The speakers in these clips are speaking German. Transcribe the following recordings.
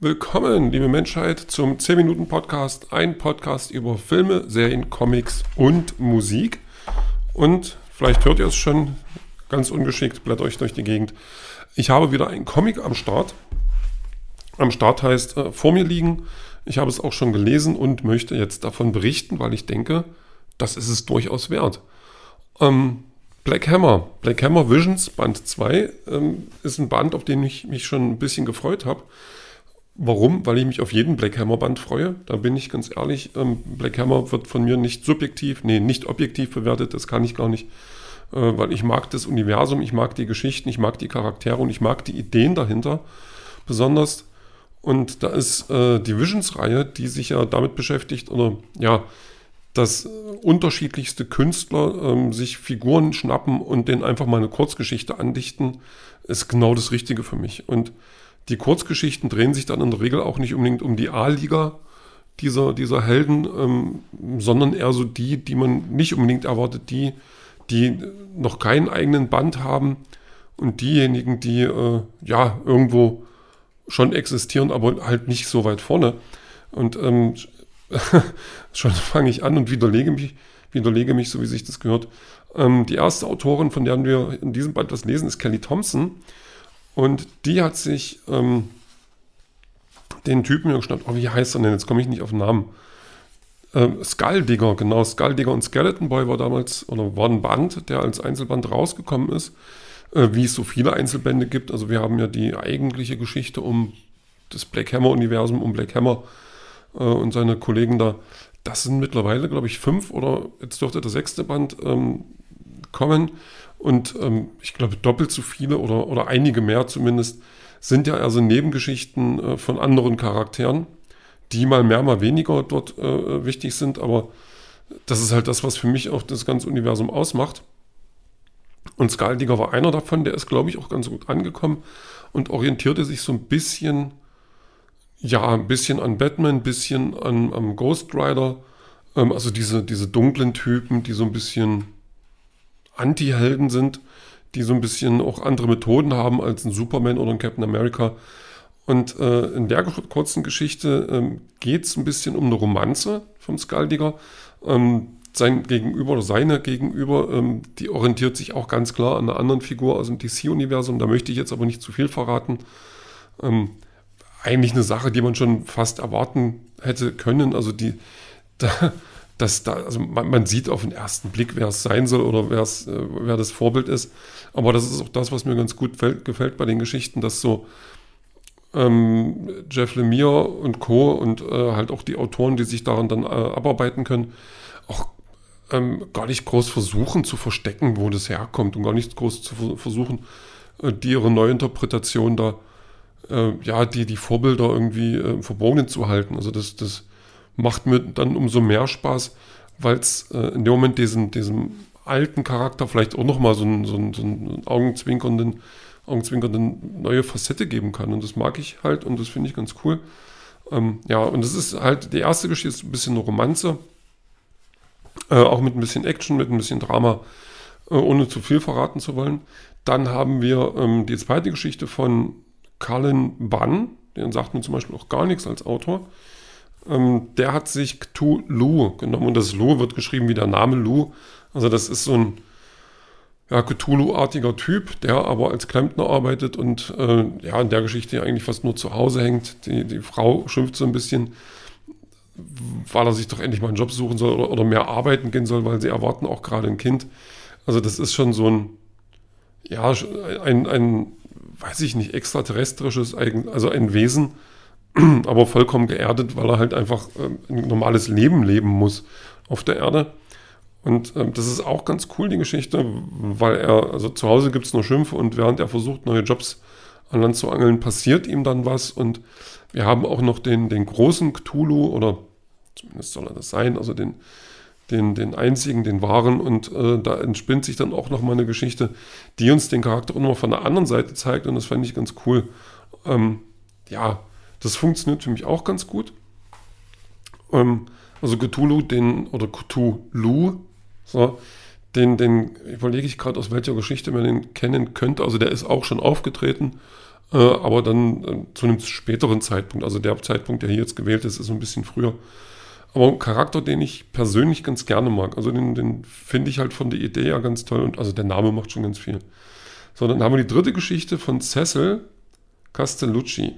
Willkommen, liebe Menschheit, zum 10-Minuten-Podcast. Ein Podcast über Filme, Serien, Comics und Musik. Und vielleicht hört ihr es schon, ganz ungeschickt, blättert euch durch die Gegend. Ich habe wieder einen Comic am Start. Am Start heißt äh, vor mir liegen. Ich habe es auch schon gelesen und möchte jetzt davon berichten, weil ich denke, das ist es durchaus wert. Ähm, Black Hammer, Black Hammer Visions Band 2 ähm, ist ein Band, auf den ich mich schon ein bisschen gefreut habe. Warum? Weil ich mich auf jeden Black Hammer Band freue. Da bin ich ganz ehrlich. Ähm, Black Hammer wird von mir nicht subjektiv, nee, nicht objektiv bewertet. Das kann ich gar nicht, äh, weil ich mag das Universum, ich mag die Geschichten, ich mag die Charaktere und ich mag die Ideen dahinter besonders. Und da ist äh, die Visions-Reihe, die sich ja damit beschäftigt, oder ja, dass äh, unterschiedlichste Künstler ähm, sich Figuren schnappen und denen einfach mal eine Kurzgeschichte andichten, ist genau das Richtige für mich. Und die Kurzgeschichten drehen sich dann in der Regel auch nicht unbedingt um die A-Liga dieser, dieser Helden, ähm, sondern eher so die, die man nicht unbedingt erwartet, die, die noch keinen eigenen Band haben und diejenigen, die äh, ja irgendwo schon existieren, aber halt nicht so weit vorne. Und ähm, schon fange ich an und widerlege mich, widerlege mich, so wie sich das gehört. Ähm, die erste Autorin, von der wir in diesem Band was lesen, ist Kelly Thompson. Und die hat sich ähm, den Typen geschnappt. Oh, wie heißt er denn? Jetzt komme ich nicht auf den Namen. Ähm, Skulldigger, genau. Skulldigger und Skeleton Boy war damals, oder war ein Band, der als Einzelband rausgekommen ist. Äh, wie es so viele Einzelbände gibt. Also wir haben ja die eigentliche Geschichte um das Black Hammer-Universum, um Black Hammer äh, und seine Kollegen da. Das sind mittlerweile, glaube ich, fünf oder jetzt dürfte der sechste Band ähm, kommen. Und ähm, ich glaube, doppelt so viele oder, oder einige mehr zumindest sind ja also Nebengeschichten äh, von anderen Charakteren, die mal mehr, mal weniger dort äh, wichtig sind. Aber das ist halt das, was für mich auch das ganze Universum ausmacht. Und Skaldiger war einer davon, der ist, glaube ich, auch ganz gut angekommen und orientierte sich so ein bisschen, ja, ein bisschen an Batman, ein bisschen an, an Ghost Rider. Ähm, also diese, diese dunklen Typen, die so ein bisschen Anti-Helden sind, die so ein bisschen auch andere Methoden haben als ein Superman oder ein Captain America. Und äh, in der kurzen Geschichte ähm, geht es ein bisschen um eine Romanze vom Skaldiger. Ähm, sein Gegenüber oder seine Gegenüber, ähm, die orientiert sich auch ganz klar an einer anderen Figur aus dem DC-Universum. Da möchte ich jetzt aber nicht zu viel verraten. Ähm, eigentlich eine Sache, die man schon fast erwarten hätte können. Also die, da, dass da, also man, man, sieht auf den ersten Blick, wer es sein soll oder äh, wer das Vorbild ist. Aber das ist auch das, was mir ganz gut fällt, gefällt bei den Geschichten, dass so ähm, Jeff Lemire und Co. und äh, halt auch die Autoren, die sich daran dann äh, abarbeiten können, auch ähm, gar nicht groß versuchen zu verstecken, wo das herkommt und gar nicht groß zu versuchen, äh, die ihre Neuinterpretation da, äh, ja, die, die Vorbilder irgendwie äh, verborgen zu halten. Also das, das macht mir dann umso mehr Spaß, weil es äh, in dem Moment diesen, diesem alten Charakter vielleicht auch nochmal so einen, so so einen augenzwinkernden, augenzwinkernden neue Facette geben kann. Und das mag ich halt und das finde ich ganz cool. Ähm, ja, und das ist halt, die erste Geschichte ist ein bisschen eine Romanze, äh, auch mit ein bisschen Action, mit ein bisschen Drama, äh, ohne zu viel verraten zu wollen. Dann haben wir ähm, die zweite Geschichte von Colin Bunn, den sagt mir zum Beispiel auch gar nichts als Autor. Ähm, der hat sich Cthulhu genommen und das Lu wird geschrieben wie der Name Lu. Also das ist so ein ja, Cthulhu-artiger Typ, der aber als Klempner arbeitet und äh, ja, in der Geschichte eigentlich fast nur zu Hause hängt. Die, die Frau schimpft so ein bisschen, weil er sich doch endlich mal einen Job suchen soll oder, oder mehr arbeiten gehen soll, weil sie erwarten auch gerade ein Kind. Also das ist schon so ein, ja, ein, ein weiß ich nicht, extraterrestrisches, also ein Wesen, aber vollkommen geerdet, weil er halt einfach ähm, ein normales Leben leben muss auf der Erde. Und ähm, das ist auch ganz cool, die Geschichte, weil er, also zu Hause gibt es nur Schimpfe und während er versucht, neue Jobs an Land zu angeln, passiert ihm dann was. Und wir haben auch noch den, den großen Cthulhu, oder zumindest soll er das sein, also den, den, den einzigen, den wahren. Und äh, da entspinnt sich dann auch nochmal eine Geschichte, die uns den Charakter auch nochmal von der anderen Seite zeigt. Und das fand ich ganz cool. Ähm, ja, das funktioniert für mich auch ganz gut. Ähm, also Cthulhu, den, oder Cthulhu, so, den, den überlege ich gerade, aus welcher Geschichte man den kennen könnte. Also der ist auch schon aufgetreten äh, aber dann äh, zu einem späteren Zeitpunkt. Also der Zeitpunkt, der hier jetzt gewählt ist, ist ein bisschen früher. Aber ein Charakter, den ich persönlich ganz gerne mag. Also den, den finde ich halt von der Idee ja ganz toll und also der Name macht schon ganz viel. So, dann haben wir die dritte Geschichte von Cecil Castellucci.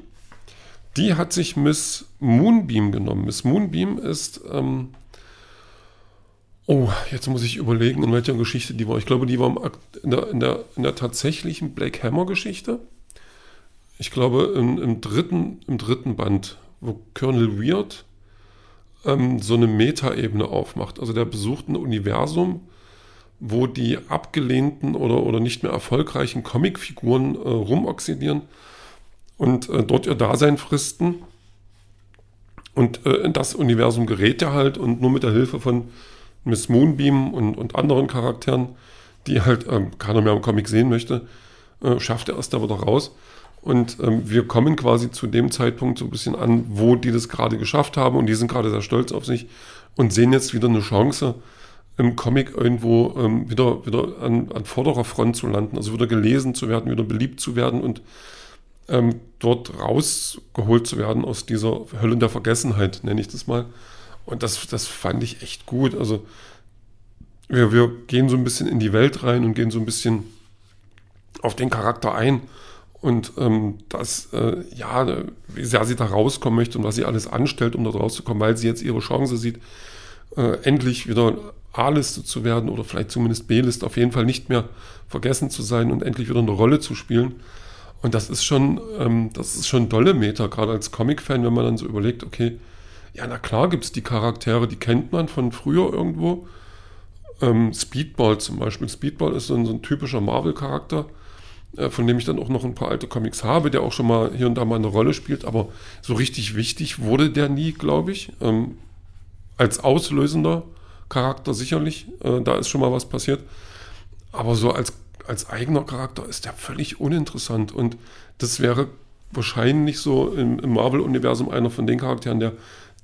Die hat sich Miss Moonbeam genommen. Miss Moonbeam ist, ähm, oh, jetzt muss ich überlegen, in welcher Geschichte die war. Ich glaube, die war in der, in der, in der tatsächlichen Black Hammer Geschichte. Ich glaube, im, im, dritten, im dritten Band, wo Colonel Weird ähm, so eine Metaebene aufmacht. Also der besucht ein Universum, wo die abgelehnten oder, oder nicht mehr erfolgreichen Comicfiguren äh, rumoxidieren und äh, dort ihr Dasein fristen. Und äh, in das Universum gerät er halt und nur mit der Hilfe von Miss Moonbeam und, und anderen Charakteren, die halt ähm, keiner mehr im Comic sehen möchte, äh, schafft er es da wieder raus. Und ähm, wir kommen quasi zu dem Zeitpunkt so ein bisschen an, wo die das gerade geschafft haben und die sind gerade sehr stolz auf sich und sehen jetzt wieder eine Chance, im Comic irgendwo ähm, wieder, wieder an, an vorderer Front zu landen, also wieder gelesen zu werden, wieder beliebt zu werden und ähm, dort rausgeholt zu werden aus dieser Hölle der Vergessenheit, nenne ich das mal. Und das, das fand ich echt gut. Also wir, wir gehen so ein bisschen in die Welt rein und gehen so ein bisschen auf den Charakter ein. Und ähm, das, äh, ja, wie sehr sie da rauskommen möchte und was sie alles anstellt, um dort rauszukommen, weil sie jetzt ihre Chance sieht, äh, endlich wieder A-Liste zu werden oder vielleicht zumindest B-Liste, auf jeden Fall nicht mehr vergessen zu sein und endlich wieder eine Rolle zu spielen. Und das ist schon, ähm, das ist schon dolle Meter, gerade als Comic-Fan, wenn man dann so überlegt, okay, ja, na klar gibt es die Charaktere, die kennt man von früher irgendwo. Ähm, Speedball zum Beispiel. Speedball ist so ein, so ein typischer Marvel-Charakter, äh, von dem ich dann auch noch ein paar alte Comics habe, der auch schon mal hier und da mal eine Rolle spielt, aber so richtig wichtig wurde der nie, glaube ich. Ähm, als auslösender Charakter sicherlich, äh, da ist schon mal was passiert. Aber so als als eigener Charakter ist der völlig uninteressant. Und das wäre wahrscheinlich so im, im Marvel-Universum einer von den Charakteren, der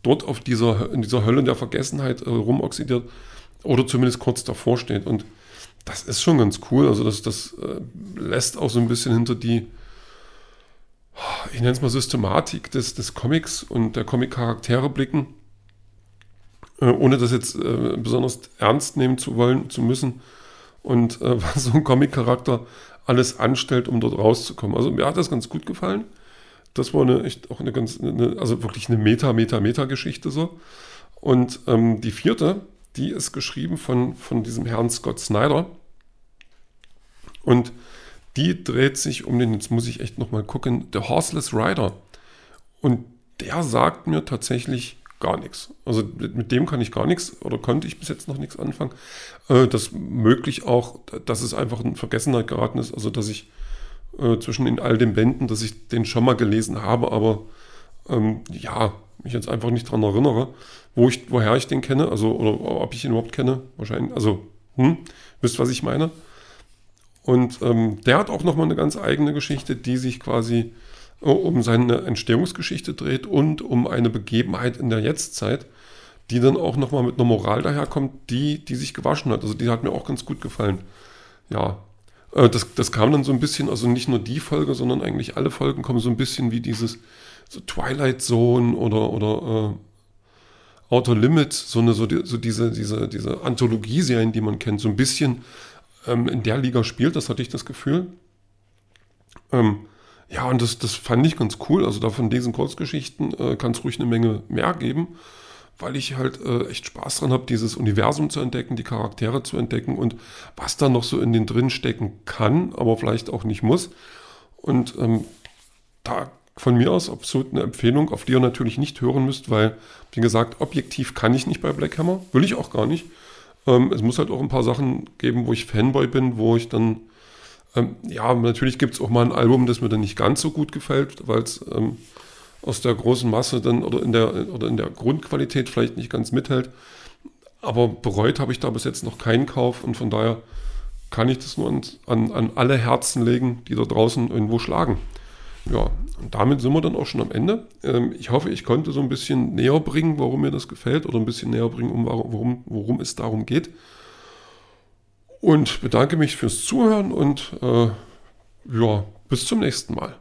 dort auf dieser, in dieser Hölle der Vergessenheit äh, rumoxidiert oder zumindest kurz davor steht. Und das ist schon ganz cool. Also das, das äh, lässt auch so ein bisschen hinter die, ich nenne es mal Systematik des, des Comics und der Comic-Charaktere blicken, äh, ohne das jetzt äh, besonders ernst nehmen zu wollen, zu müssen und äh, was so ein Comic-Charakter alles anstellt, um dort rauszukommen. Also mir hat das ganz gut gefallen. Das war eine echt auch eine ganz, eine, also wirklich eine Meta, Meta, Meta-Geschichte so. Und ähm, die vierte, die ist geschrieben von, von diesem Herrn Scott Snyder. Und die dreht sich um den, jetzt muss ich echt nochmal gucken, The Horseless Rider. Und der sagt mir tatsächlich gar nichts. Also mit dem kann ich gar nichts oder konnte ich bis jetzt noch nichts anfangen. Äh, das möglich auch, dass es einfach in Vergessenheit geraten ist, also dass ich äh, zwischen in all den Bänden, dass ich den schon mal gelesen habe, aber ähm, ja, mich jetzt einfach nicht daran erinnere, wo ich, woher ich den kenne, also oder ob ich ihn überhaupt kenne, wahrscheinlich, also hm, wisst, was ich meine. Und ähm, der hat auch nochmal eine ganz eigene Geschichte, die sich quasi um seine Entstehungsgeschichte dreht und um eine Begebenheit in der Jetztzeit, die dann auch nochmal mit einer Moral daherkommt, die, die sich gewaschen hat. Also die hat mir auch ganz gut gefallen. Ja, äh, das, das kam dann so ein bisschen, also nicht nur die Folge, sondern eigentlich alle Folgen kommen so ein bisschen wie dieses so Twilight Zone oder, oder äh, Outer Limits, so, eine, so, die, so diese, diese, diese Anthologieserien, die man kennt, so ein bisschen ähm, in der Liga spielt, das hatte ich das Gefühl. Ähm, ja, und das, das fand ich ganz cool. Also da von diesen Kurzgeschichten äh, kann es ruhig eine Menge mehr geben, weil ich halt äh, echt Spaß dran habe, dieses Universum zu entdecken, die Charaktere zu entdecken und was da noch so in den drin stecken kann, aber vielleicht auch nicht muss. Und ähm, da von mir aus absolut eine Empfehlung, auf die ihr natürlich nicht hören müsst, weil, wie gesagt, objektiv kann ich nicht bei Black Hammer, will ich auch gar nicht. Ähm, es muss halt auch ein paar Sachen geben, wo ich Fanboy bin, wo ich dann ähm, ja, natürlich gibt es auch mal ein Album, das mir dann nicht ganz so gut gefällt, weil es ähm, aus der großen Masse dann oder in der, oder in der Grundqualität vielleicht nicht ganz mithält. Aber bereut habe ich da bis jetzt noch keinen Kauf und von daher kann ich das nur an, an, an alle Herzen legen, die da draußen irgendwo schlagen. Ja, und damit sind wir dann auch schon am Ende. Ähm, ich hoffe, ich konnte so ein bisschen näher bringen, warum mir das gefällt oder ein bisschen näher bringen, um, worum, worum es darum geht und bedanke mich fürs Zuhören und äh, ja, bis zum nächsten Mal.